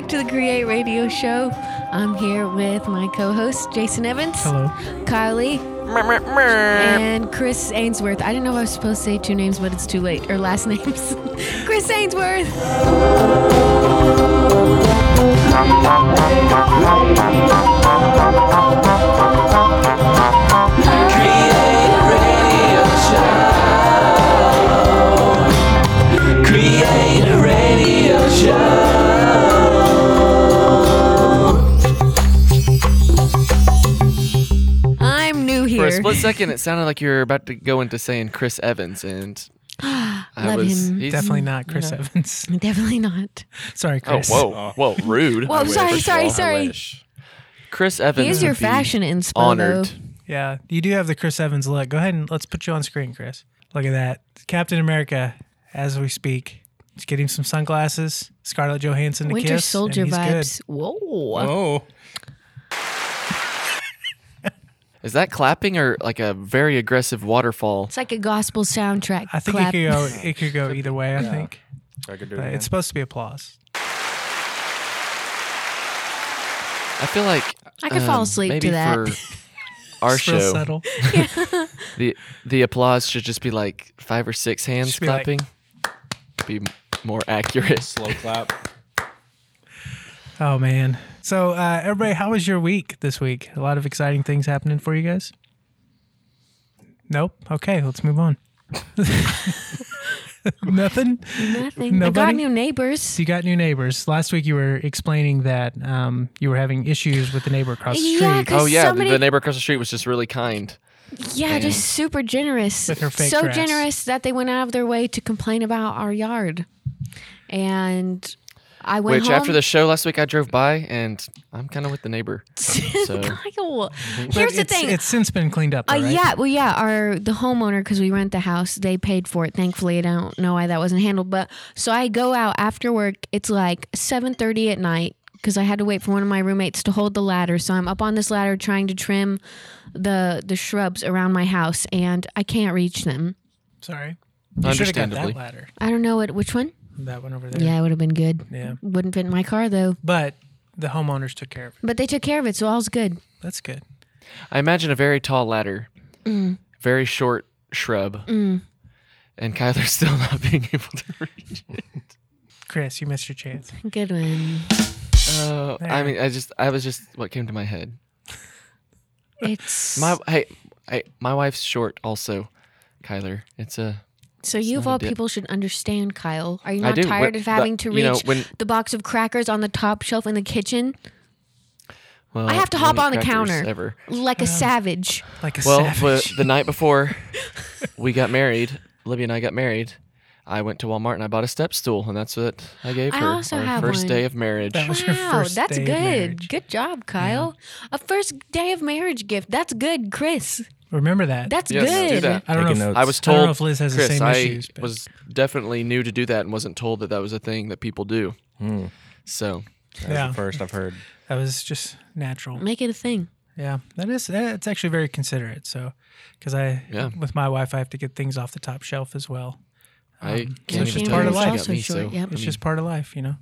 back to the Create Radio Show. I'm here with my co-host Jason Evans, Hello. Kylie, and Chris Ainsworth. I didn't know if I was supposed to say two names, but it's too late. Or last names. Chris Ainsworth. Split second, it sounded like you were about to go into saying Chris Evans, and I Let was him. he's- Definitely not Chris Yeah. Evans. Definitely not. Sorry, Oh, Chris. whoa, oh. whoa, rude. Whoa, sorry, sorry, oh, sorry. Chris Evans. He is your would be fashion inspo, Honored. though. Yeah, you do have the Chris Evans look. Go ahead and let's put you on screen, Chris. Look at that. Captain America, as we speak. He's getting some sunglasses. Scarlett Johansson to Winter kiss. Soldier and he's vibes. Whoa. Oh, Is that clapping or like a very aggressive waterfall? It's like a gospel soundtrack. I think clap. it could go. It could go either way. I think. I could do But it. it's supposed to be applause. I feel like I could fall um, asleep maybe to that. for our It's real show, subtle. the the applause should just be like five or six hands Should be like- clapping. be more accurate. slow clap. Oh man. So uh, everybody, how was your week this week? A lot of exciting things happening for you guys. Nope. Okay, let's move on. Nothing. Nothing. I got new neighbors. You got new neighbors. Last week you were explaining that um, you were having issues with the neighbor across the street. Yeah, 'cause Oh yeah, the- somebody- the neighbor across the street was just really kind. Yeah, just super generous. With her fake so grass. generous that they went out of their way to complain about our yard. And I went Which home. after the show last week, I drove by and I'm kind of with the neighbor. So Kyle, here's the thing. It's since been cleaned up. Uh, right? Yeah, well, yeah. Our the homeowner because we rent the house, they paid for it. Thankfully, I don't know why that wasn't handled. But so I go out after work. It's like seven thirty at night because I had to wait for one of my roommates to hold the ladder. So I'm up on this ladder trying to trim the the shrubs around my house, and I can't reach them. Sorry. You should have got Understandably. that ladder. I don't know what which one. That one over there. Yeah, it would have been good. Yeah. Wouldn't fit in my car though. But the homeowners took care of it. But they took care of it, so all's good. That's good. I imagine a very tall ladder, very short shrub, and Kyler's still not being able to reach it. Chris, you missed your chance. Good one. Uh, I mean, I just, I was just what came to my head. It's My, hey, hey, my wife's short also, Kyler. It's a. So you of all dip. people should understand, Kyle. Are you not tired Wh- of having but, to you know, reach when- the box of crackers on the top shelf in the kitchen Well, I have to hop on the counter Ever. like a savage? Like a Well, savage. but the night before we got married, Libby and I got married. I went to Walmart and I bought a step stool, and that's what I gave I her. also our have first one. day of marriage. That was your Wow, first that's day good. marriage. Good job, Kyle. A first day of marriage gift. That's good, Chris. Remember that. That's Yes, good. do that. I don't know. If. I was I don't told know if Liz has Chris, the same I issues. But was definitely new to do that and wasn't told that that was a thing that people do. So That's Yeah. the first I've heard. that was just natural. Make it a thing. Yeah, that is. It's actually very considerate. So, because I, Yeah. with my wife, I have to get things off the top shelf as well. I Um, can't it's even just tell part you of what she life. got me. Also So short, yep. I It's mean, just part of life, you know.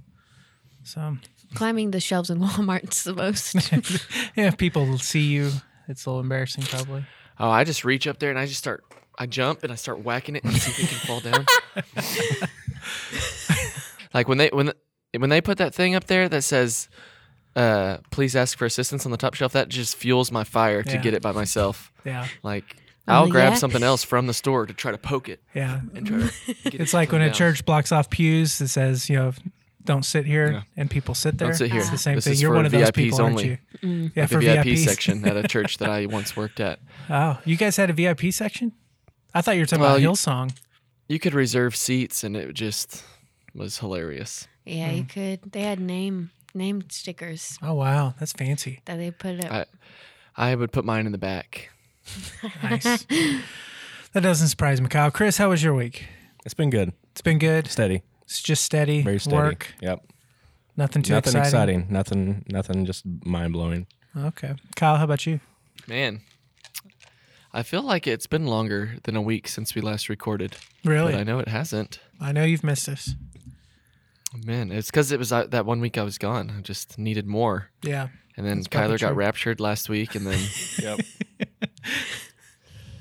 So, Climbing the shelves in Walmart's the most. yeah, if people see you, it's a little embarrassing, probably. Oh, I just reach up there and I just start. I jump and I start whacking it and see if it can fall down. like when they when when they put that thing up there that says, uh, "Please ask for assistance" on the top shelf, that just fuels my fire to Yeah. get it by myself. Yeah, Like Oh, I'll grab yeah? something else from the store to try to poke it yeah. and try to. Get It's it like to when a down. church blocks off pews that says, you know, don't sit here, Yeah. and people sit there. Don't sit here. It's the same This thing. is You're for one of those VIPs people, aren't only. you? Mm. Yeah, Like for the VIP VIPs. section at a church that I once worked at. Oh, you guys had a VIP section? I thought you were talking Well, about you- Hillsong. You could reserve seats, and it just was hilarious. yeah, Hmm. you could. They had name name stickers Oh wow, that's fancy. that they put up. I I would put mine in the back. Nice. that doesn't surprise me, Kyle. Chris, how was your week? It's been good. It's been good. Steady. It's just steady. Very steady. Work. Yep. Nothing too Nothing exciting. exciting. Nothing. Nothing. Just mind blowing. Okay, Kyle, how about you? Man, I feel like it's been longer than a week since we last recorded. Really? But I know it hasn't. I know you've missed us. Man, it's because it was uh, that one week I was gone. I just needed more. Yeah. And then That's Kyler got raptured last week, and then Yep.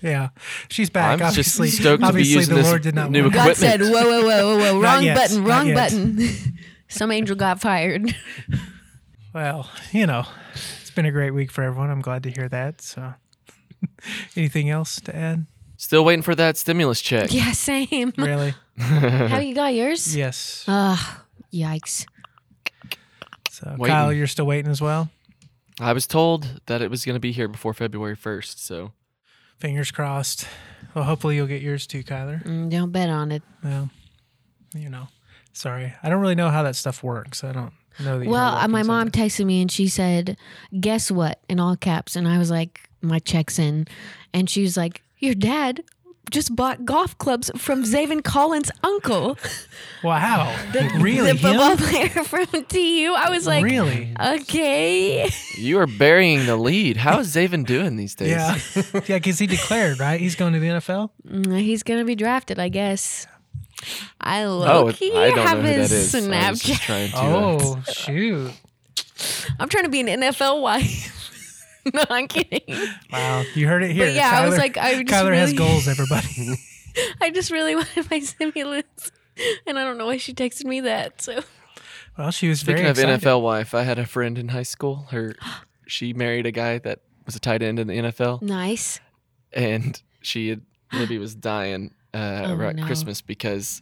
Yeah. She's back. I'm just obviously, stoked to be using the this Lord did not new want God said, "Whoa, whoa, whoa, whoa, whoa! Wrong yet, button, wrong button." Some angel got fired. Well, you know, it's been a great week for everyone. I'm glad to hear that. So, anything else to add? still waiting for that stimulus check. yeah, same. Really? How you got yours? yes. Ugh, yikes. So, Waiting. Kyle, you're still waiting as well. I was told that it was going to be here before February 1st, so Fingers crossed. Well, hopefully you'll get yours too, Kyler. Mm, don't bet on it. Well, you know, sorry, I don't really know how that stuff works. I don't know that. Well, uh, my mom texted me and she said, "Guess what?" in all caps, and I was like, "My check's in," and she was like, "Your dad." Just bought golf clubs from Zaven Collins' uncle, wow, really? the football Him? player from TU. I was like, really? okay. you are burying the lead. How is Zaven doing these days? Yeah, yeah, because he declared right. He's going to the NFL. Mm, He's gonna be drafted, I guess. I Oh. I don't know have who that his is. I was just Snapchat. trying to. uh, Oh shoot! I'm trying to be an NFL wife. no, I'm kidding. Wow, you heard it here. But yeah, I was like, I just Kyler has really- goals. Everybody. I just really wanted my stimulus, and I don't know why she texted me that. So Well, she was Speaking very of excited. NFL wife, I had a friend in high school. Her, she married a guy that was a tight end in the NFL, nice. and she had, Libby was dying uh, Oh, around no. Christmas because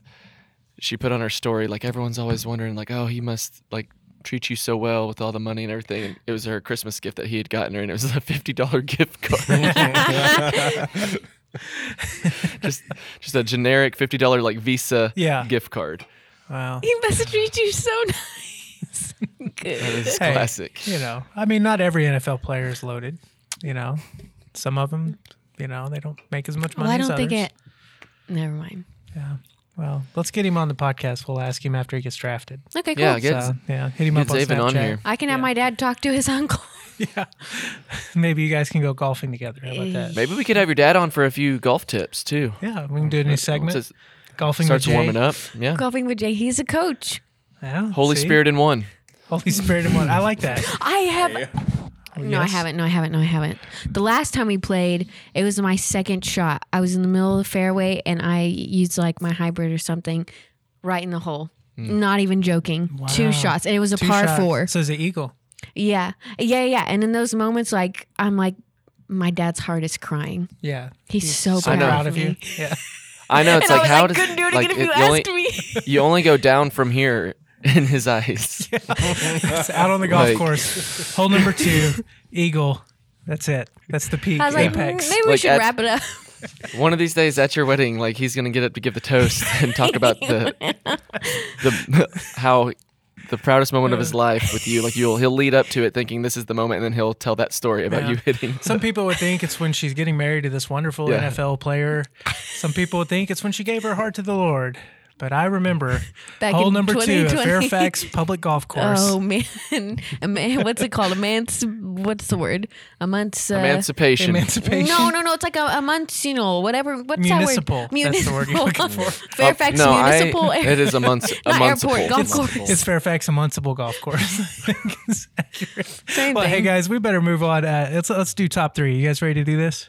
she put on her story like everyone's always wondering like, oh, he must like treat you so well with all the money and everything. And it was her Christmas gift that he had gotten her, and it was a fifty dollar gift card. just just a generic fifty dollar like Visa Yeah. gift card. Wow. He must treat you so nice. Good. is Hey. classic. You know, I mean, not every NFL player is loaded. You know, some of them, you know, they don't make as much money Well, I don't think others. it. Never mind. Yeah. Well, let's get him on the podcast. We'll ask him after he gets drafted. Okay, cool. Yeah, get So, yeah, hit him get up on Zaven on Snapchat. here. I can have Yeah. my dad talk to his uncle. Yeah. Maybe you guys can go golfing together. How about that? Maybe we could have your dad on for a few golf tips too. Yeah, we can do a new segment. Once it golfing starts with Jay. warming up. Yeah. Golfing with Jay. He's a coach. Yeah, Holy see? Spirit in one. Holy Spirit in one. I like that. I have. Oh, no, I haven't. No, I haven't. No, I haven't. The last time we played, it was my second shot. I was in the middle of the fairway and I used like my hybrid or something right in the hole. Hmm. Not even joking. Wow. Two shots. And it was a Two par shots. four. So it's an eagle. Yeah. Yeah. Yeah. And in those moments, like, I'm like, my dad's heart is crying. Yeah. He's so, So proud, proud of of you. Yeah. I know it's and like I was how like, does couldn't do it like again if you it- you only, me. you only go down from here in his eyes. It's out on the golf Like- course. Hole number two, eagle. That's it. That's the peak I was like, apex. "Mm, maybe we Like should at- wrap it up. One of these days at your wedding, like he's gonna get up to give the toast and talk about the the how the proudest moment of his life with you. Like you'll he'll lead up to it thinking this is the moment, and then he'll tell that story about Yeah. you hitting. Some people would think it's when she's getting married to this wonderful Yeah. NFL player. Some people would think it's when she gave her heart to the Lord. But I remember Back hole in number two at 2020. Fairfax Public Golf Course. Oh man, a man, what's it called? A man's what's the word? A month's uh, Emancipation. Emancipation. No, no, no. It's like a, a month's, you know, whatever. What's Municipal. that word? That's the word you're looking for. Fairfax Oh, no, Municipal. Air- it is a munc- a Not airport, municipal. golf It's, course. it's Fairfax a municipal golf course. I think. Same well, hey guys, we better move on. Uh, let's let's do top three. You guys ready to do this?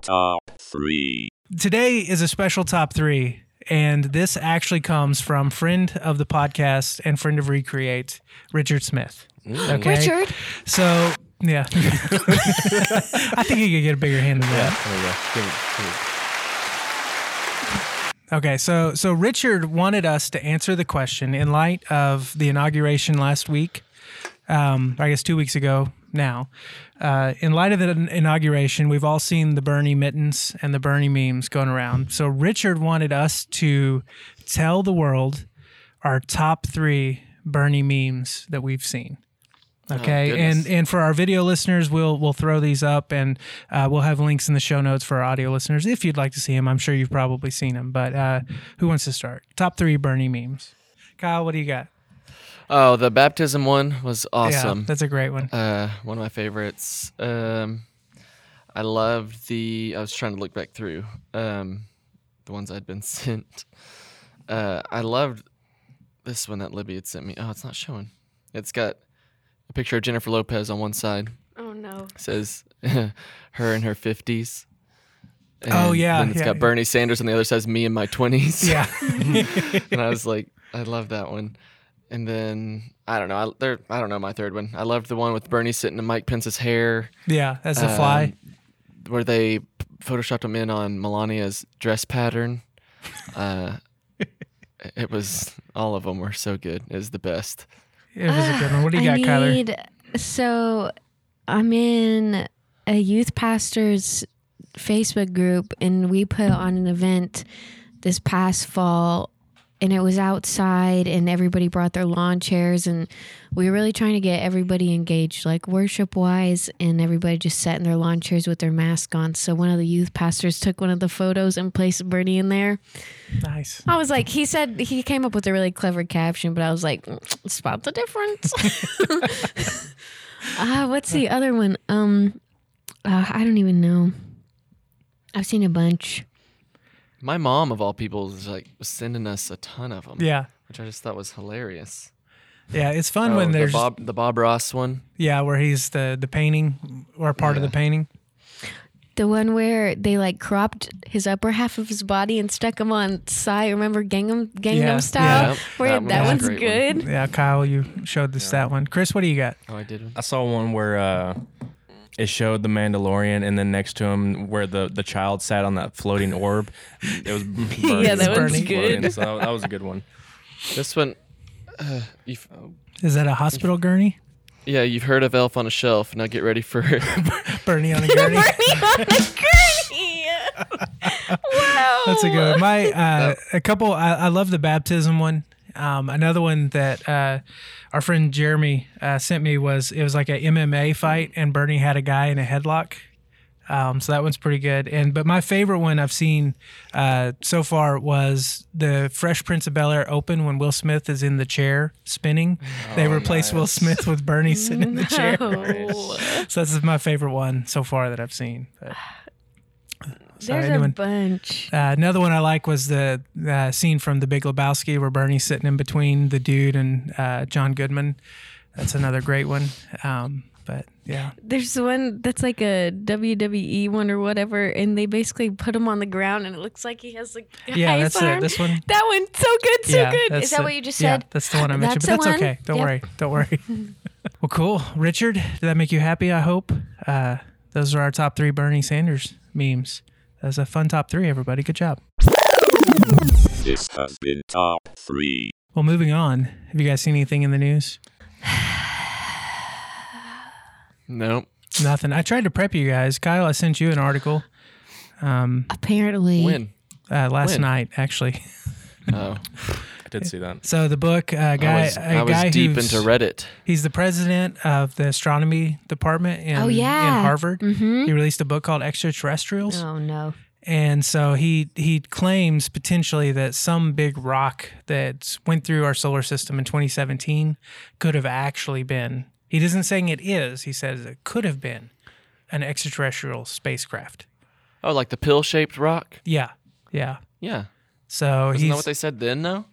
Top three. Today is a special top three, and this actually comes from friend of the podcast and friend of Recreate, Richard Smith. Okay, Richard. So yeah, I think you could get a bigger hand than that. There we go. Give it- give it- Okay, so so Richard wanted us to answer the question in light of the inauguration last week, um, I guess two weeks ago now. Uh, in light of the inauguration, we've all seen the Bernie mittens and the Bernie memes going around. So Richard wanted us to tell the world our top three Bernie memes that we've seen. Okay, and and for our video listeners, we'll we'll throw these up, and uh, we'll have links in the show notes for our audio listeners if you'd like to see them. I'm sure you've probably seen them, but uh, who wants to start? Top three Bernie memes. Kyle, what do you got? Oh, the baptism one was awesome. Yeah, awesome. that's a great one. Uh, one of my favorites. Um, I loved the. I was trying to look back through um, the ones I'd been sent. Uh, I loved this one that Libby had sent me. Oh, it's not showing. It's got a picture of Jennifer Lopez on one side. Oh no. It says her in her fifties. Oh, yeah, Then it's yeah, got yeah. Bernie Sanders on the other says me in my twenties. Yeah. and I was like, I love that one. And then I don't know. I there I don't know my third one. I loved the one with Bernie sitting in Mike Pence's hair. yeah. As a fly. um, where they photoshopped him in on Melania's dress pattern. Uh, it was all of them were so good. It was the best. It was a good one. What do you I got, Kyler? So I'm in a youth pastor's Facebook group, and we put on an event this past fall, and it was outside, and everybody brought their lawn chairs, and we were really trying to get everybody engaged, like worship wise, and everybody just sat in their lawn chairs with their mask on. So one of the youth pastors took one of the photos and placed Bernie in there. Nice. I was like, he said he came up with a really clever caption, but I was like, "Mm, spot the difference. Ah, what's the other one? Um, uh, I don't even know. I've seen a bunch. My mom, of all people, was like was sending us a ton of them. Yeah. which I just thought was hilarious. Yeah. It's fun Oh, when the there's Bob the Bob Ross one. yeah where he's the the painting or part of the painting. The one where they like cropped his upper half of his body and stuck him on side. Remember Gangnam Gangnam Yeah, Style? Yep, Where that that, one was one's great good. Yeah, Kyle, you showed us that one. Chris, what do you got? Oh, I did one. I saw one where uh, it showed the Mandalorian, and then next to him, where the, the child sat on that floating orb. It was Bernie. Yeah, that one's Bernie good. So that, that was a good one. This one, uh, you've, Is that a hospital gurney? yeah, you've heard of Elf on a Shelf. Now get ready for Bernie on a gurney. Bernie on a gurney. wow. That's a good one. My uh, a couple. I, I love the baptism one. Um, another one that uh, our friend Jeremy uh, sent me was it was like a MMA fight, and Bernie had a guy in a headlock. Um, so that one's pretty good. And but my favorite one I've seen uh, so far was the Fresh Prince of Bel Air open when Will Smith is in the chair spinning. they replaced Will Smith with Bernie sitting in the chair. No. So this is my favorite one so far that I've seen. But, sorry, There's a bunch. uh, another one I like was the uh, scene from The Big Lebowski where Bernie's sitting in between the dude and uh, John Goodman. That's another great one. Um, but yeah, There's one that's like a WWE one or whatever, and they basically put him on the ground, and it looks like he has like yeah, that's arm. it. This one. That one's so good, so yeah, good. Is that the- what you just yeah, said? that's the one I mentioned. That's but that's one? okay. Don't Yep. worry. Don't worry. well, cool. Richard, did that make you happy? I hope. Uh, those are our top three Bernie Sanders memes. That was a fun top three, everybody. Good job. This has been Top 3. Well, moving on. Have you guys seen anything in the news? no. Nothing. I tried to prep you guys. Kyle, I sent you an article Apparently, When? uh, last When? night, actually. Oh, I did see that. So the book, uh, guy, I was, a I was guy deep into Reddit. He's the president of the astronomy department in, Oh, yeah. in Harvard. Mhm. He released a book called Extraterrestrials, oh no, and so he he claims potentially that some big rock that went through our solar system in 2017 could have actually been. He isn't saying it is. He says it could have been an extraterrestrial spacecraft. Oh, like the pill-shaped rock. Yeah, yeah. Yeah. So Isn't he's that what they said then? No.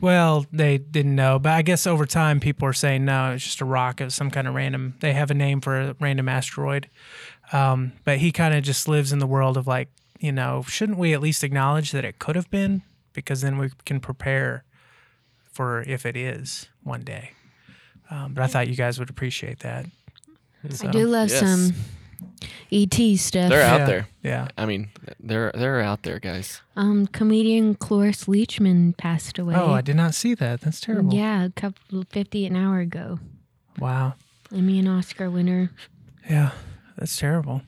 Well, they didn't know, but I guess over time people are saying no, it's just a rock. It's some kind of random. They have a name for a random asteroid. Um, but he kind of just lives in the world of like, you know, shouldn't we at least acknowledge that it could have been, because then we can prepare for if it is one day. Um, but I thought you guys would appreciate that. I do love Yes. some ET stuff. They're out Yeah, there. Yeah. I mean, they're they're out there, guys. Um, comedian Cloris Leachman passed away. Oh, I did not see that. That's terrible. Yeah, a couple fifty an hour ago. Wow. Emmy and Oscar winner. Yeah. That's terrible.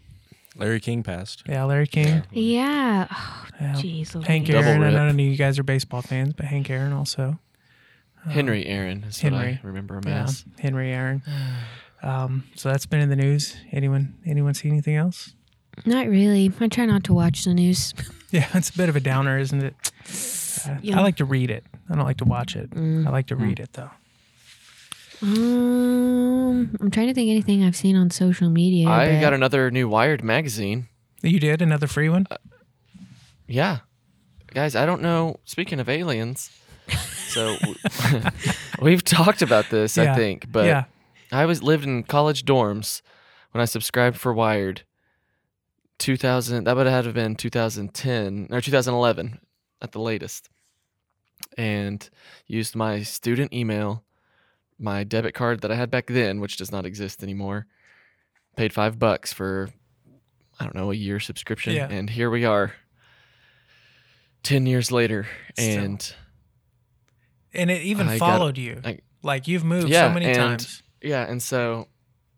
Larry King passed. Yeah, Larry King. Yeah. Oh, Yeah. jeez. Hank Louise. Double Aaron. I rip. know none of you guys are baseball fans, but Hank Aaron also. Henry Aaron is what Henry. I remember him Yeah, as. Henry Aaron. Um, so that's been in the news. Anyone anyone see anything else? Not really. I try not to watch the news. Yeah, it's a bit of a downer, isn't it? Uh, Yeah. I like to read it. I don't like to watch it. I like to read it though. Um, I'm trying to think anything I've seen on social media. I but- got another new Wired magazine. You did another free one. Yeah. Guys, I don't know. Speaking of aliens, So we've talked about this, Yeah. I think, but yeah. I was lived in college dorms when I subscribed for Wired. 2000 that would have been 2010 or 2011 at the latest. And used my student email, my debit card that I had back then, which does not exist anymore. Paid 5 bucks for I don't know, a year subscription Yeah. and here we are 10 years later Still. and And it even I got- followed you. I- like you've moved Yeah, so many times. Yeah, and so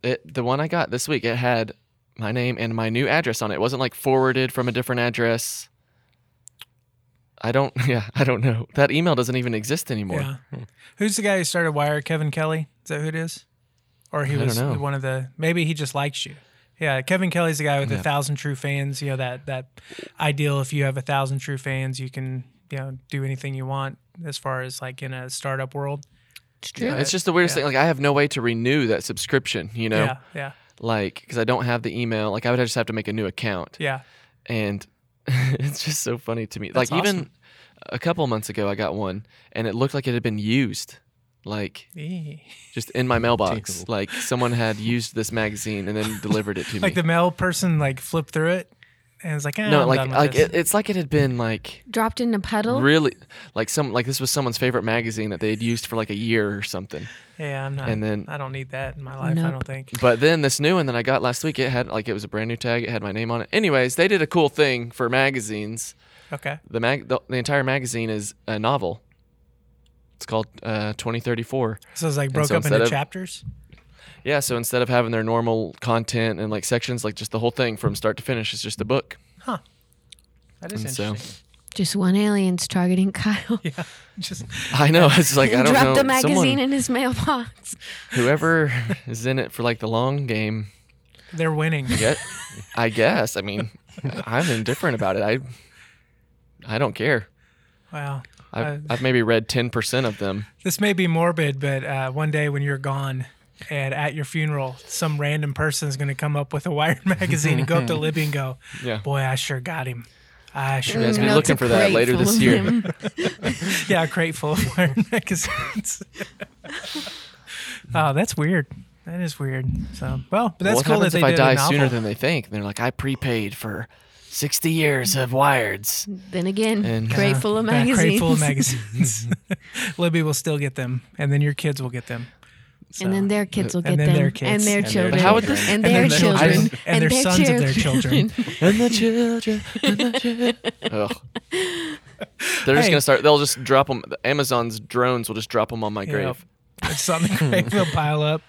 it the one I got this week it had my name and my new address on it. It wasn't like forwarded from a different address. I don't yeah, I don't know. That email doesn't even exist anymore. Yeah. Who's the guy who started Wire? Kevin Kelly? Is that who it is? Or he I was one of the maybe he just likes you. Yeah, Kevin Kelly's the guy with a Yeah. thousand true fans. You know that that ideal. If you have a thousand true fans, you can you know do anything you want as far as like in a startup world. It's true. Yeah, it's just the weirdest Yeah. thing. Like I have no way to renew that subscription, you know? Yeah, yeah, Like cuz I don't have the email. Like I would just have to make a new account. yeah. And it's just so funny to me. That's like even a couple months ago I got one and it looked like it had been used. Like Eee. just in my mailbox. Jeez. Like someone had used this magazine and then delivered it to Like me. Like the mail person like flipped through it and it's like, eh, no, I'm like done with like this. it, it's like it had been like Dropped in a puddle. really like some like this was someone's favorite magazine that they had used for like a year or something. yeah, I'm not. and then- I don't need that in my life. I don't think. But then this new one that I got last week, it had like it was a brand new tag. It had my name on it. Anyways, they did a cool thing for magazines. Okay. The mag the, the entire magazine is a novel. It's called uh, 2034. So it's like broke so up into of- chapters. Yeah, so instead of having their normal content and like sections, like just the whole thing from start to finish is just a book. Huh. That is And so- interesting. Just one alien's targeting Kyle. Yeah. Just I know. It's like I don't Dropped know. the magazine someone, in his mailbox. whoever is in it for like the long game, they're winning. get. I guess. I mean, I'm indifferent about it. I. I don't care. Wow. I've, Uh, I've maybe read ten percent of them. This may be morbid, but uh, one day when you're gone and at your funeral, some random person is going to come up with a Wired magazine and go up to Libby and go, Yeah. Boy, I sure got him. I sure guys got be him. No, it's looking for that later this year. Yeah, a crate full of Wired magazines. oh, that's weird. That is weird. So, well, but that's what cool that happens they if I die a novel. sooner than they think? They're like, I prepaid for sixty years of Wireds. Then again, And- uh, crate full of Yeah, magazines. crate full of magazines. Libby will still get them, and then your kids will get them. And then their kids will get And them. their and kids. their And their children. How would this- and and their then children. children. And their sons of their children. and the children. And the children. Ugh. They're just Hey. gonna start. They'll just drop them. Amazon's drones will just drop them on my Yep. grave. It's on the grave. They'll pile up.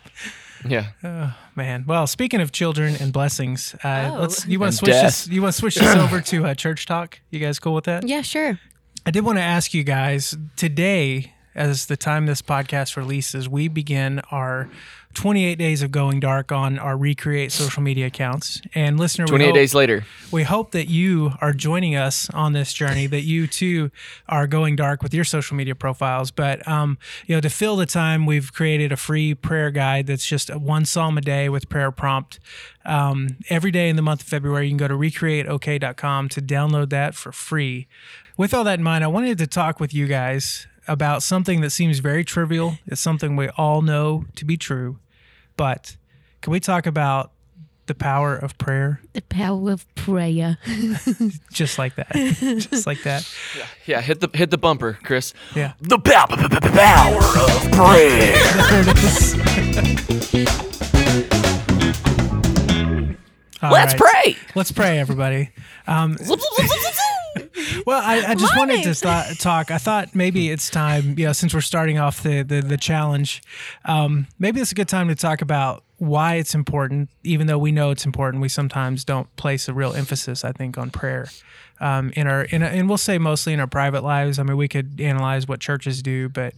Yeah. Oh man. Well, speaking of children and blessings, uh, Oh. let's. You want to switch death. this? You want to switch this over to uh, church talk? You guys cool with that? Yeah, sure. I did want to ask you guys today, as the time this podcast releases, we begin our 28 days of going dark on our recreate social media accounts. And listener, we Twenty-eight hope- days later. we hope that you are joining us on this journey, that you too are going dark with your social media profiles. But, um, you know, to fill the time, we've created a free prayer guide that's just one psalm a day with prayer prompt. Um, every day in the month of February, you can go to recreateok.com to download that for free. With all that in mind, I wanted to talk with you guys about something that seems very trivial. It's something we all know to be true. But can we talk about the power of prayer? The power of prayer. just like that just like that Yeah. Hit the hit the bumper, Chris. yeah The pow- pow- pow- power of prayer. there it is All Let's right. pray. let's pray everybody um, well I, I just wanted to th- talk i thought maybe it's time you know since we're starting off the the, the challenge um, maybe it's a good time to talk about why it's important even though we know it's important we sometimes don't place a real emphasis i think on prayer um, in our in, and we'll say mostly in our private lives. I mean, we could analyze what churches do, but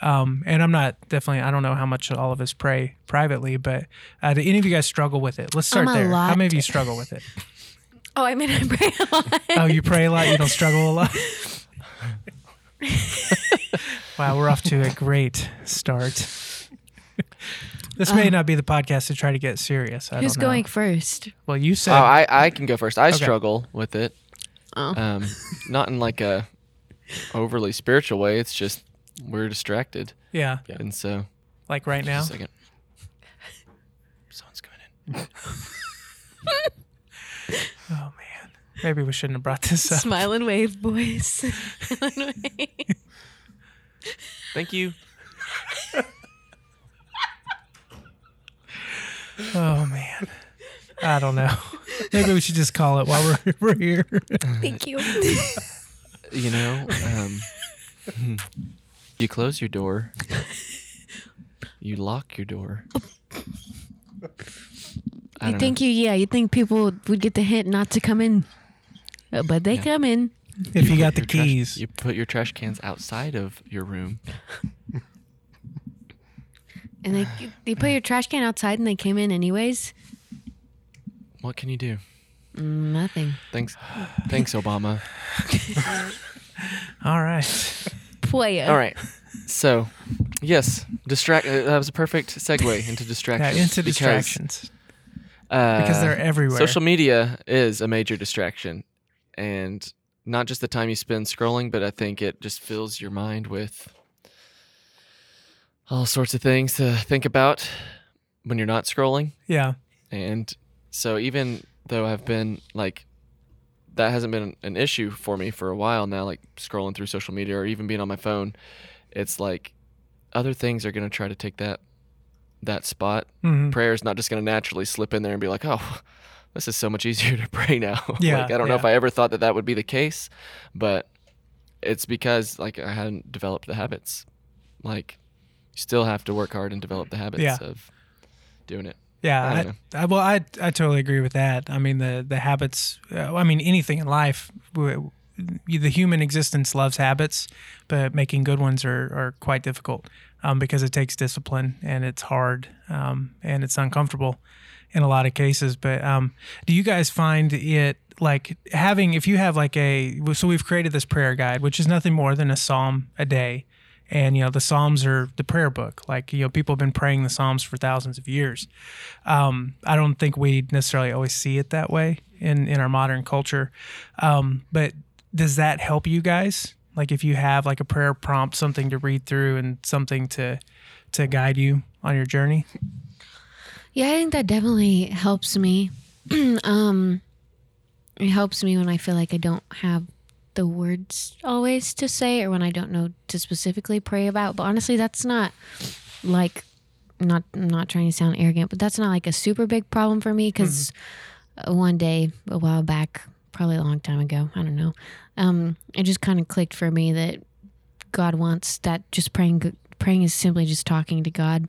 um, and I'm not definitely I don't know how much all of us pray privately, but uh, do any of you guys struggle with it? Let's start there. How many of you struggle with it? Oh, I mean, I pray a lot. Oh, you pray a lot. You don't struggle a lot. wow, we're off to a great start. This may not be the podcast to try to get serious. I Who's don't know. going first? Well, you said Oh, I I can go first. I Okay. struggle with it. Oh. Um, not in like a overly spiritual way. It's just we're distracted, Yeah, and so like right now. just a second. Someone's coming in. Oh man, maybe we shouldn't have brought this up. Smile and wave, boys. Thank you. Oh man, I don't know. Maybe we should just call it while we're we're here. Thank you. You know, um, you close your door. You lock your door. I You don't think you, yeah, you think people would get the hint not to come in, Uh, but they come in. if you got the Your trash- keys, you put your trash cans outside of your room. And they they put your trash can outside and they came in anyways. What can you do? Mm, Nothing. Thanks, thanks, Obama. all right. Playa. All right. So, yes, distract. Uh, that was a perfect segue into Yeah, distractions. into because, distractions uh, because they're everywhere. Social media is a major distraction, and not just the time you spend scrolling, but I think it just fills your mind with all sorts of things to think about when you're not scrolling. yeah, And so even though I've been like that hasn't been an issue for me for a while now, like scrolling through social media or even being on my phone, it's like other things are gonna try to take that that spot. Mhm. Prayer is not just gonna naturally slip in there and be like, oh, this is so much easier to pray now. Yeah, like I don't know if. I ever thought that that would be the case, but it's because like I hadn't developed the habits. Like you still have to work hard and develop the habits Yeah. of doing it. Yeah, I I, I, well, I I totally agree with that. I mean, the the habits. Uh, I mean, anything in life, w- the human existence loves habits, but making good ones are are quite difficult um, because it takes discipline and it's hard um, and it's uncomfortable in a lot of cases. But um, do you guys find it like having if you have like a so we've created this prayer guide, which is nothing more than a psalm a day. And you know the psalms are the prayer book. Like you know people have been praying the psalms for thousands of years. Um, i don't think we necessarily always see it that way in in our modern culture. Um, but does that help you guys like if you have like a prayer prompt something to read through and something to to guide you on your journey Yeah, I think that definitely helps me. um, it helps me when I feel like I don't have the words always to say, or when I don't know to specifically pray about. But honestly, that's not like not I'm not trying to sound arrogant, but that's not like a super big problem for me because one day a while back, probably a long time ago, I don't know, um, it just kind of clicked for me that God wants that just praying praying is simply just talking to God.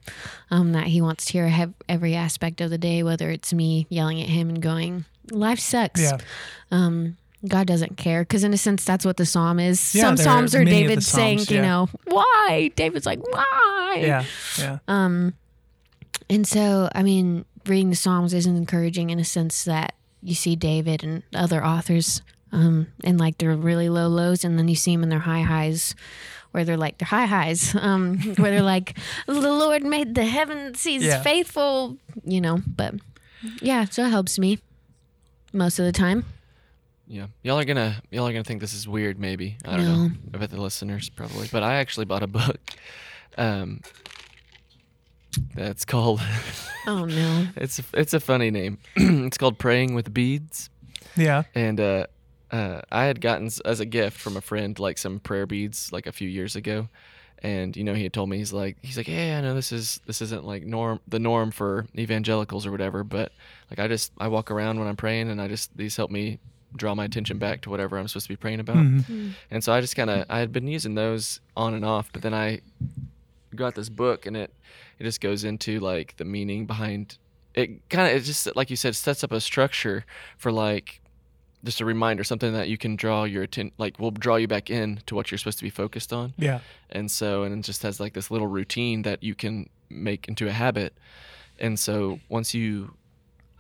Um, that He wants to hear every aspect of the day, whether it's me yelling at Him and going, "Life sucks." yeah Um, God doesn't care because, in a sense, that's what the psalm is. Yeah, Some psalms are are many of David saying, Psalms, you know, why? David's like, why? yeah yeah Um, and so, I mean, reading the Psalms is encouraging in a sense that you see David and other authors um, in like their really low lows, and then you see them in their high highs, where they're like their high highs, um, where they're like, the Lord made the heavens, He's Yeah. faithful, you know. But yeah, so it helps me most of the time. Yeah, y'all are gonna y'all are gonna think this is weird. Maybe I don't know. I bet the listeners probably. But I actually bought a book. Um, that's called. Oh no. it's it's a funny name. it's called Praying with Beads, yeah and uh, uh, I had gotten as a gift from a friend like some prayer beads like a few years ago, and you know he had told me he's like he's like yeah I know this is this isn't like norm the norm for evangelicals or whatever, but like I just I walk around when I'm praying and I just these help me draw my attention back to whatever I'm supposed to be praying about. Mhm. And so I just kind of I had been using those on and off, but then I got this book and it it just goes into like the meaning behind it kind of it just like you said sets up a structure for like just a reminder something that you can draw your attention like will draw you back in to what you're supposed to be focused on. Yeah. And so and it just has like this little routine that you can make into a habit. And so once you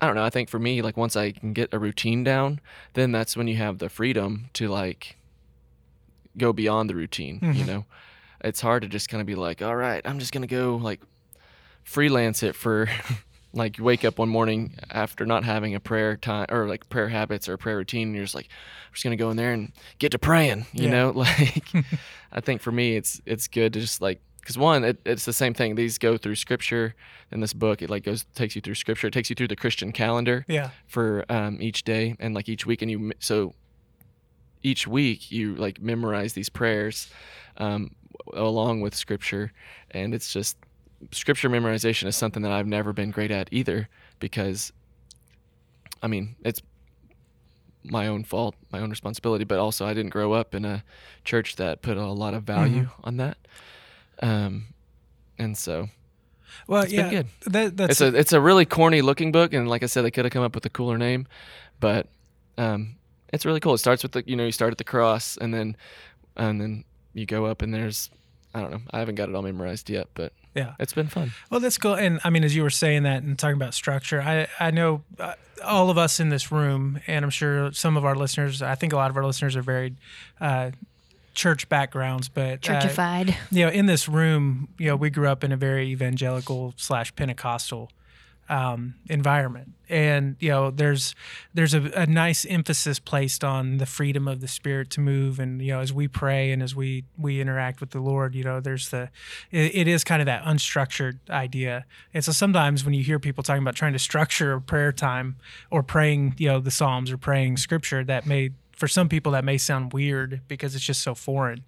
i don't know i think for me like once i can get a routine down then that's when you have the freedom to like go beyond the routine you Mhm. know? It's hard to just kind of be like all right i'm just gonna go like freelance it for like you wake up one morning after not having a prayer time or like prayer habits or a prayer routine, and you're just like, I'm just gonna go in there and get to praying. You Yeah. know, like I think for me, it's it's good to just like because one, it, it's the same thing. These go through scripture in this book. It like goes takes you through scripture. It takes you through the Christian calendar Yeah. for um, each day and like each week and you so each week you like memorize these prayers um, along with scripture and it's just scripture memorization is something that i've never been great at either because i mean it's my own fault my own responsibility but also i didn't grow up in a church that put a lot of value on that um, and so Well, It's yeah. been good. That, that's it's a it's a really corny looking book, and like I said, they could have come up with a cooler name, but um, it's really cool. It starts with the you know you start at the cross, and then and then you go up, and there's I don't know. I haven't got it all memorized yet, but yeah. it's been fun. Well, that's cool. And I mean, as you were saying that and talking about structure, I I know uh, all of us in this room, and I'm sure some of our listeners. I think a lot of our listeners are very uh, church backgrounds, but uh, Churchified. you know, in this room, you know, we grew up in a very evangelical slash Pentecostal um, environment, and you know, there's there's a, a nice emphasis placed on the freedom of the spirit to move, and you know, as we pray and as we we interact with the Lord, you know, there's the it, it is kind of that unstructured idea, and so sometimes when you hear people talking about trying to structure a prayer time or praying, you know, the Psalms or praying Scripture, that may for some people that may sound weird because it's just so foreign.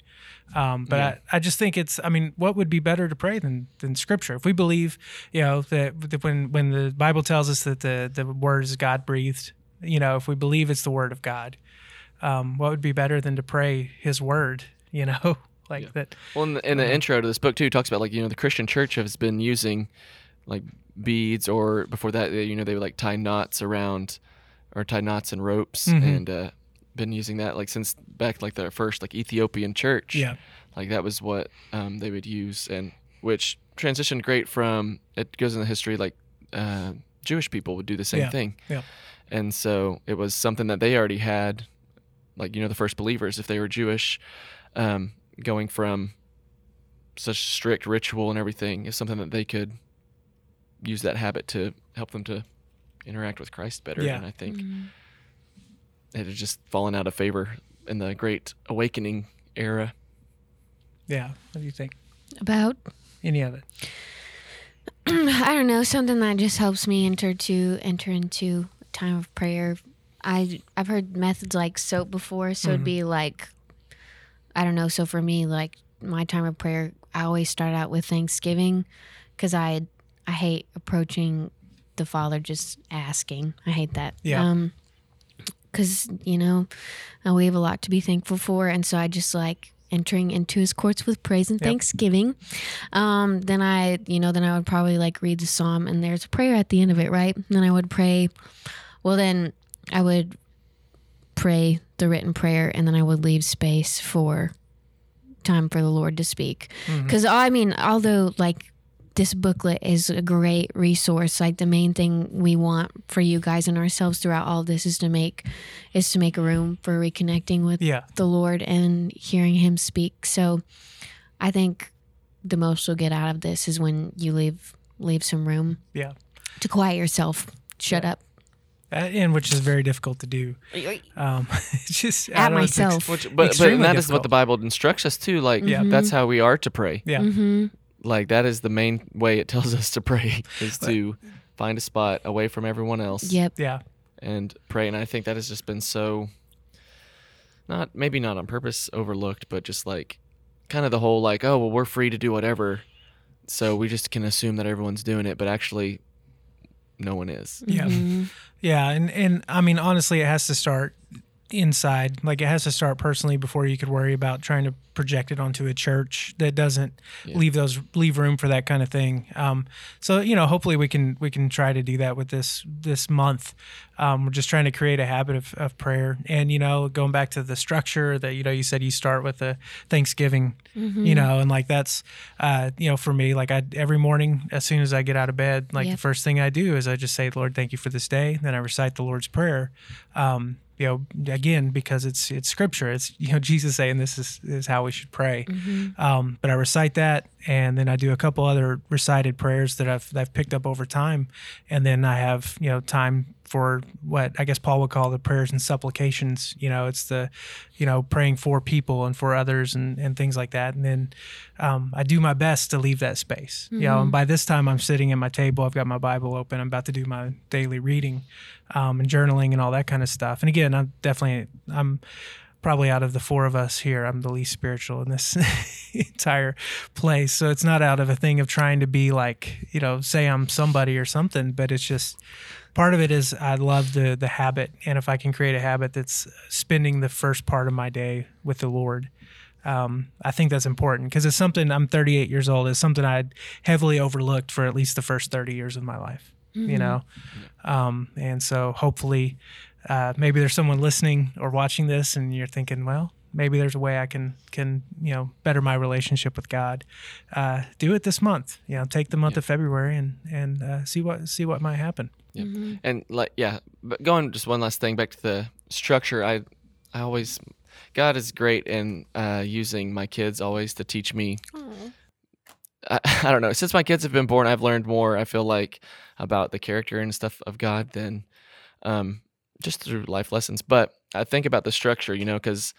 Um, but I, I just think it's. I mean, what would be better to pray than than Scripture? If we believe, you know, that, that when when the Bible tells us that the the word is God breathed, you know, if we believe it's the word of God, um, what would be better than to pray His word? You know, like that. Well, in the, in the intro to this book too, talks about like you know the Christian church has been using like beads, or before that, you know, they would like tie knots around or tie knots and ropes, Mhm. and uh, been using that like since back like their first like Ethiopian church. Yeah. like that was what um, they would use, and which transitioned great from it goes in the history like uh, Jewish people would do the same Yeah. thing. Yeah. and so it was something that they already had, like you know the first believers if they were Jewish, um, going from such strict ritual and everything is something that they could use that habit to help them to interact with Christ better. Yeah. And I think it had just fallen out of favor in the Great Awakening era. Yeah. What do you think? About Any of it? I don't know, something that just helps me enter to enter into a time of prayer. I I've heard methods like SOAP before, so it'd be like I don't know, so for me like my time of prayer, I always start out with Thanksgiving cuz I I hate approaching the Father just asking. I hate that. Yeah. Um cuz you know, uh, we have a lot to be thankful for and so I just like entering into his courts with praise and Yep. thanksgiving um, then I, you know, then I would probably like read the psalm and there's a prayer at the end of it, right? And then I would pray. Well, then I would pray the written prayer and then I would leave space for time for the Lord to speak. Because I mean, although like this booklet is a great resource, like the main thing we want for you guys and ourselves throughout all this is to make is to make a room for reconnecting with Yeah. the Lord and hearing Him speak. So I think the most you'll get out of this is when you leave leave some room Yeah. to quiet yourself. Shut up. Uh, and which is very difficult to do. Um, it's just At know, myself. Which, but, but Extremely and that is what the Bible instructs us to. Like, Yeah. that's how we are to pray. yeah. Mm-hmm. Like, that is the main way it tells us to pray is to find a spot away from everyone else Yep. Yeah. and pray. And I think that has just been so, not maybe not on purpose overlooked, but just like kind of the whole like, oh, well, we're free to do whatever. So we just can assume that everyone's doing it, but actually, no one is. Yeah. Mhm. Yeah, and and I mean honestly, it has to start inside. Like it has to start personally before you could worry about trying to project it onto a church that doesn't Yeah. leave those leave room for that kind of thing. Um, so you know, hopefully we can we can try to do that with this this month. Um, we're just trying to create a habit of, of prayer, and you know, going back to the structure that you know you said you start with the Thanksgiving, you know, and like that's uh, you know for me like I every morning as soon as I get out of bed, like Yep. the first thing I do is I just say, Lord, thank you for this day. Then I recite the Lord's prayer. Um, you know, again because it's it's scripture. It's you know Jesus saying this is is how we should pray. Um, but I recite that, and then I do a couple other recited prayers that I've that I've picked up over time, and then I have you know time for what I guess Paul would call the prayers and supplications. You know, it's the you know praying for people and for others and and things like that. And then um, I do my best to leave that space. You know, and by this time I'm sitting at my table. I've got my Bible open. I'm about to do my daily reading um, and journaling and all that kind of stuff. And again, I'm definitely I'm probably out of the four of us here, I'm the least spiritual in this entire place. So it's not out of a thing of trying to be like, you know, say I'm somebody or something, but it's just part of it is I love the the habit, and if I can create a habit that's spending the first part of my day with the Lord. Um, I think that's important because it's something I'm 38 years old. It's something I'd heavily overlooked for at least the first 30 years of my life. You know, um, and so hopefully, uh, maybe there's someone listening or watching this, and you're thinking, well, maybe there's a way I can can you know better my relationship with God. Uh, do it this month. You know, take the month of February and and uh, see what see what might happen. Yeah. And like yeah, but going just one last thing back to the structure. I I always God is great in uh, using my kids always to teach me. I, I don't know. Since my kids have been born, I've learned more. I feel like about the character and stuff of God than um, just through life lessons. But I think about the structure, you know, because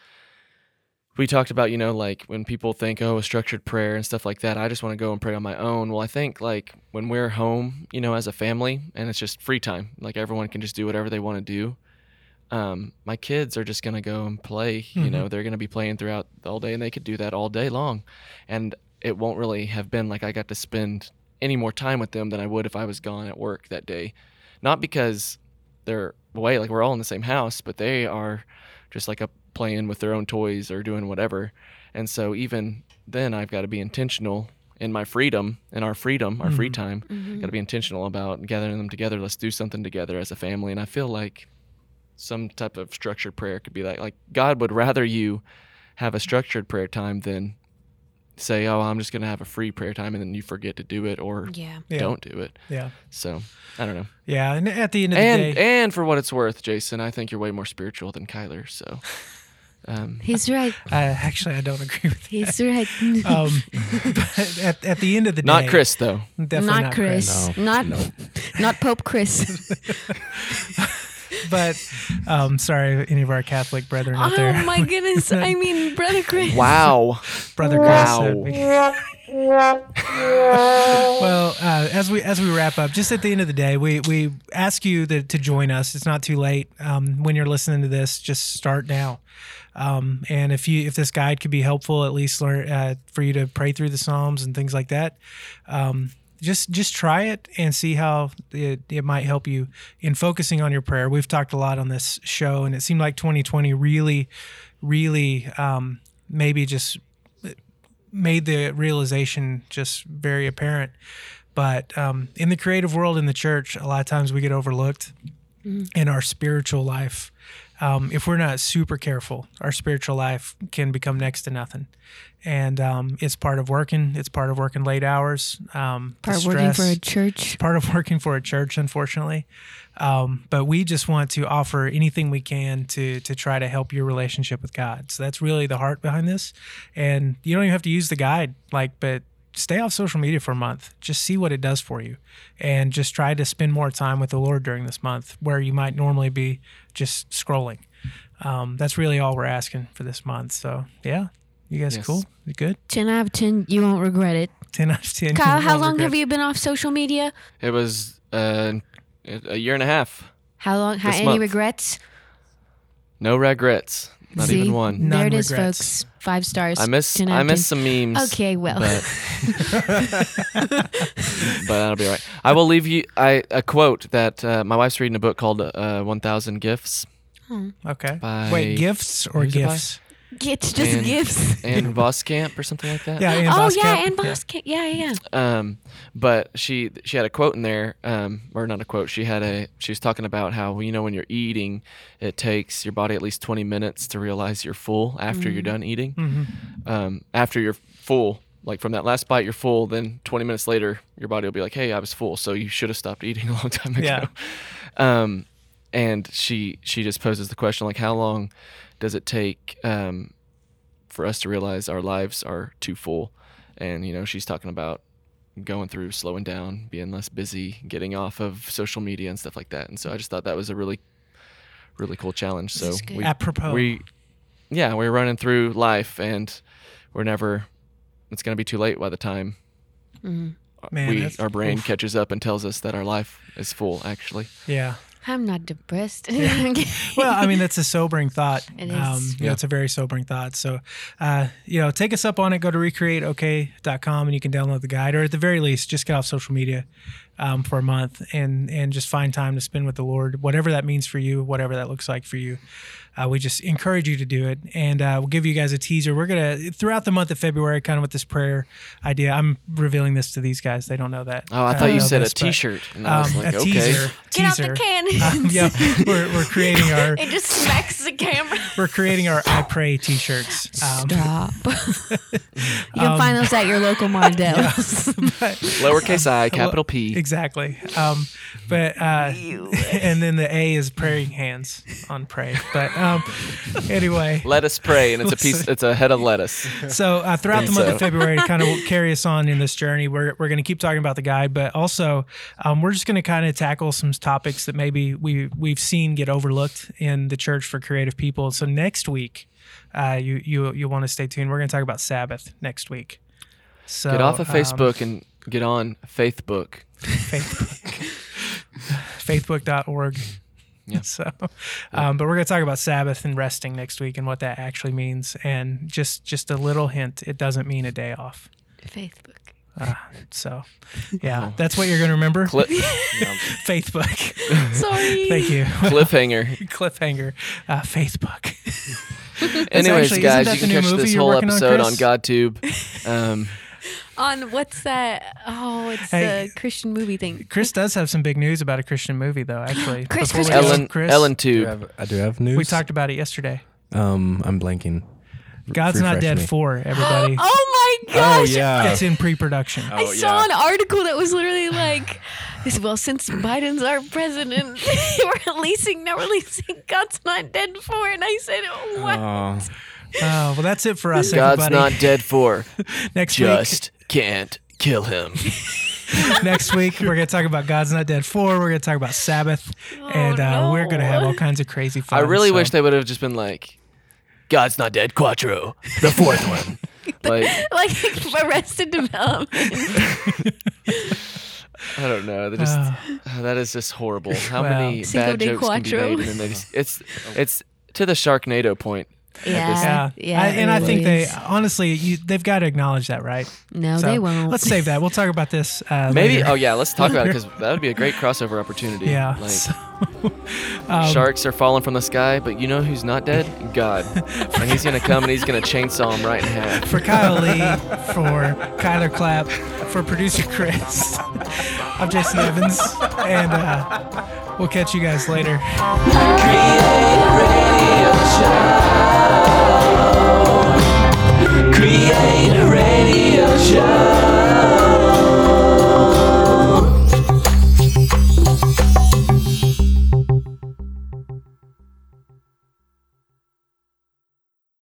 we talked about, you know, like when people think, oh, a structured prayer and stuff like that, I just want to go and pray on my own. Well, I think like when we're home, you know, as a family and it's just free time, like everyone can just do whatever they want to do. Um, my kids are just going to go and play, you know, they're going to be playing throughout the whole day and they could do that all day long. And it won't really have been like I got to spend any more time with them than I would if I was gone at work that day. Not because they're away, like we're all in the same house, but they are just like a playing with their own toys or doing whatever. And so even then I've got to be intentional in my freedom, in our freedom, our free mm-hmm. time. Mm-hmm. Got to be intentional about gathering them together. Let's do something together as a family. And I feel like some type of structured prayer could be like like God would rather you have a structured prayer time than say, "Oh, I'm just going to have a free prayer time," and then you forget to do it or Yeah. Yeah. don't do it. Yeah, So I don't know. yeah. And at the end of the day, and for what it's worth, Jason, I think you're way more spiritual than Kyler. So um, He's right. I, actually I don't agree with He's right. Um, but at, at the end of the not day, not Chris though. definitely not Chris. Not no. not Pope Chris. But um, sorry, any of our Catholic brethren out oh there, my goodness. I mean, brother Chris. Wow. brother Chris. Wow. well, uh, as we as we wrap up, just at the end of the day, we we ask you to, to join us. It's not too late. Um, when you're listening to this, just start now. Um, and if you if this guide could be helpful, at least learn uh, for you to pray through the Psalms and things like that. Um, just just try it and see how it, it might help you in focusing on your prayer. We've talked a lot on this show, and it seemed like 2020 really, really um, maybe just made the realization just very apparent. But um, in the creative world, in the church, a lot of times we get overlooked in our spiritual life. Um, if we're not super careful, our spiritual life can become next to nothing. And um, it's part of working. It's part of working late hours. Um, Part of working for a church. part of working for a church, unfortunately. Um, but we just want to offer anything we can to to try to help your relationship with God. So that's really the heart behind this. And you don't even have to use the guide, like, but stay off social media for a month. Just see what it does for you, and just try to spend more time with the Lord during this month, where you might normally be just scrolling. Um, that's really all we're asking for this month. So yeah, you guys Yes. cool? You good? 10 out of 10. You won't regret it. Ten out of ten. Kyle, You how won't long regret have you been off social media? It was uh, a year and a half. How long? How, any month. regrets? No regrets. Not See? even one. None there it is, regrets. folks. Five stars. I miss 10 I miss some memes. Okay, well. But, but that'll be all right. I will leave you I a quote that uh, my wife's reading a book called uh, 1000 Gifts Okay. by Wait, gifts or Who's by? gifts? It's just gifts And- gifts. Ann Voskamp or something like that. Yeah. Ann oh, Voskamp. yeah, and boss. Yeah. yeah, yeah. Um, but she she had a quote in there, um, or not a quote. She had a she was talking about how you know when you're eating, it takes your body at least 20 minutes to realize you're full after you're done eating. Mm-hmm. Um, after you're full, like from that last bite, you're full. Then 20 minutes later, your body will be like, "Hey, I was full, so you should have stopped eating a long time ago." Yeah. Um, and she she just poses the question like, how long does it take um, for us to realize our lives are too full? And you know, she's talking about going through slowing down, being less busy, getting off of social media and stuff like that. And so I just thought that was a really really cool challenge. So we Apropos. we yeah, we're running through life and we're never it's going to be too late by the time Man, we our brain oof. catches up and tells us that our life is full actually. Yeah. I'm not depressed. Well, I mean, that's a sobering thought. It is. Um, know, Yeah. it's a very sobering thought. So, uh, you know, take us up on it. Go to recreateok.com and you can download the guide, or at the very least, just get off social media um, for a month and and just find time to spend with the Lord, whatever that means for you, whatever that looks like for you. Uh, we just encourage you to do it, and uh, we'll give you guys a teaser. We're gonna throughout the month of February, kind of with this prayer idea. I'm revealing this to these guys; they don't know that. Oh, I thought you said this, a but, T-shirt, and I was Um, like, a okay. teaser. Get out the can. Um, yeah, we're, we're creating our it just smacks the camera. we're creating our I pray t-shirts. Um, Stop. you can find those at your local Mardel's. Lowercase I, capital P. exactly. Um, but uh, and then the A is praying hands on pray. But um, anyway, Let us pray, and it's a piece. It's a head of lettuce. so uh, throughout the month so. of February to kind of carry us on in this journey, we're, we're going to keep talking about the guide, but also um, we're just going to kind of tackle some topics that maybe we we've seen get overlooked in the church for creative people. So next week, uh, you you you want to stay tuned. We're going to talk about Sabbath next week. So Get off of um, Facebook and get on Facebook. Facebook. faithbook.org. Yeah. So, um, but we're going to talk about Sabbath and resting next week and what that actually means. And just just a little hint, it doesn't mean a day off. Facebook. So, yeah, that's what you're going to remember. Cli- Faithbook. Sorry. Thank you. cliffhanger. Cliffhanger. Uh, Faithbook. Anyways, actually- isn't guys, you can catch this whole working on, episode on, GodTube. Um, On what's that? Oh, it's Hey. the Christian movie thing. Chris does have some big news about a Christian movie, though. Actually, Chris, Chris, Ellen, Chris, Ellen I do Tube. have, I do have news. we talked about it yesterday. Um, I'm blanking. God's not dead me. four. Everybody, Oh my gosh. Oh yeah. it's in pre-production. I Oh, saw yeah. an article that was literally like, this- well, since Biden's our president, we're releasing, now releasing God's Not Dead 4. And I said, what? Oh, Oh, well, that's it for us, God's everybody. not dead for. Next Just can't kill him. next week we're gonna talk about God's not dead four. We're gonna talk about Sabbath, and uh, we're gonna have all kinds of crazy fun. I really so- wish they would have just been like, God's not dead, Quattro, the fourth one. Like, like Arrested Development. I don't know. They just that is just horrible. How Well. many bad de jokes can be made? And then they just, it's it's to the Sharknado point. Yeah, yeah. I, and I think they honestly, you, they've got to acknowledge that, right? No, So, they won't. Let's save that. We'll talk about this. Uh, Maybe. later. Oh yeah, let's talk about it because that would be a great crossover opportunity. Yeah. Like so- um, sharks are falling from the sky, but you know who's not dead? God. and he's gonna come and he's gonna chainsaw him right in half. for Kyle Lee, for Kyler Clapp, for producer Chris, I'm Jason Evans, and uh, we'll catch you guys later. Show. Create a radio show.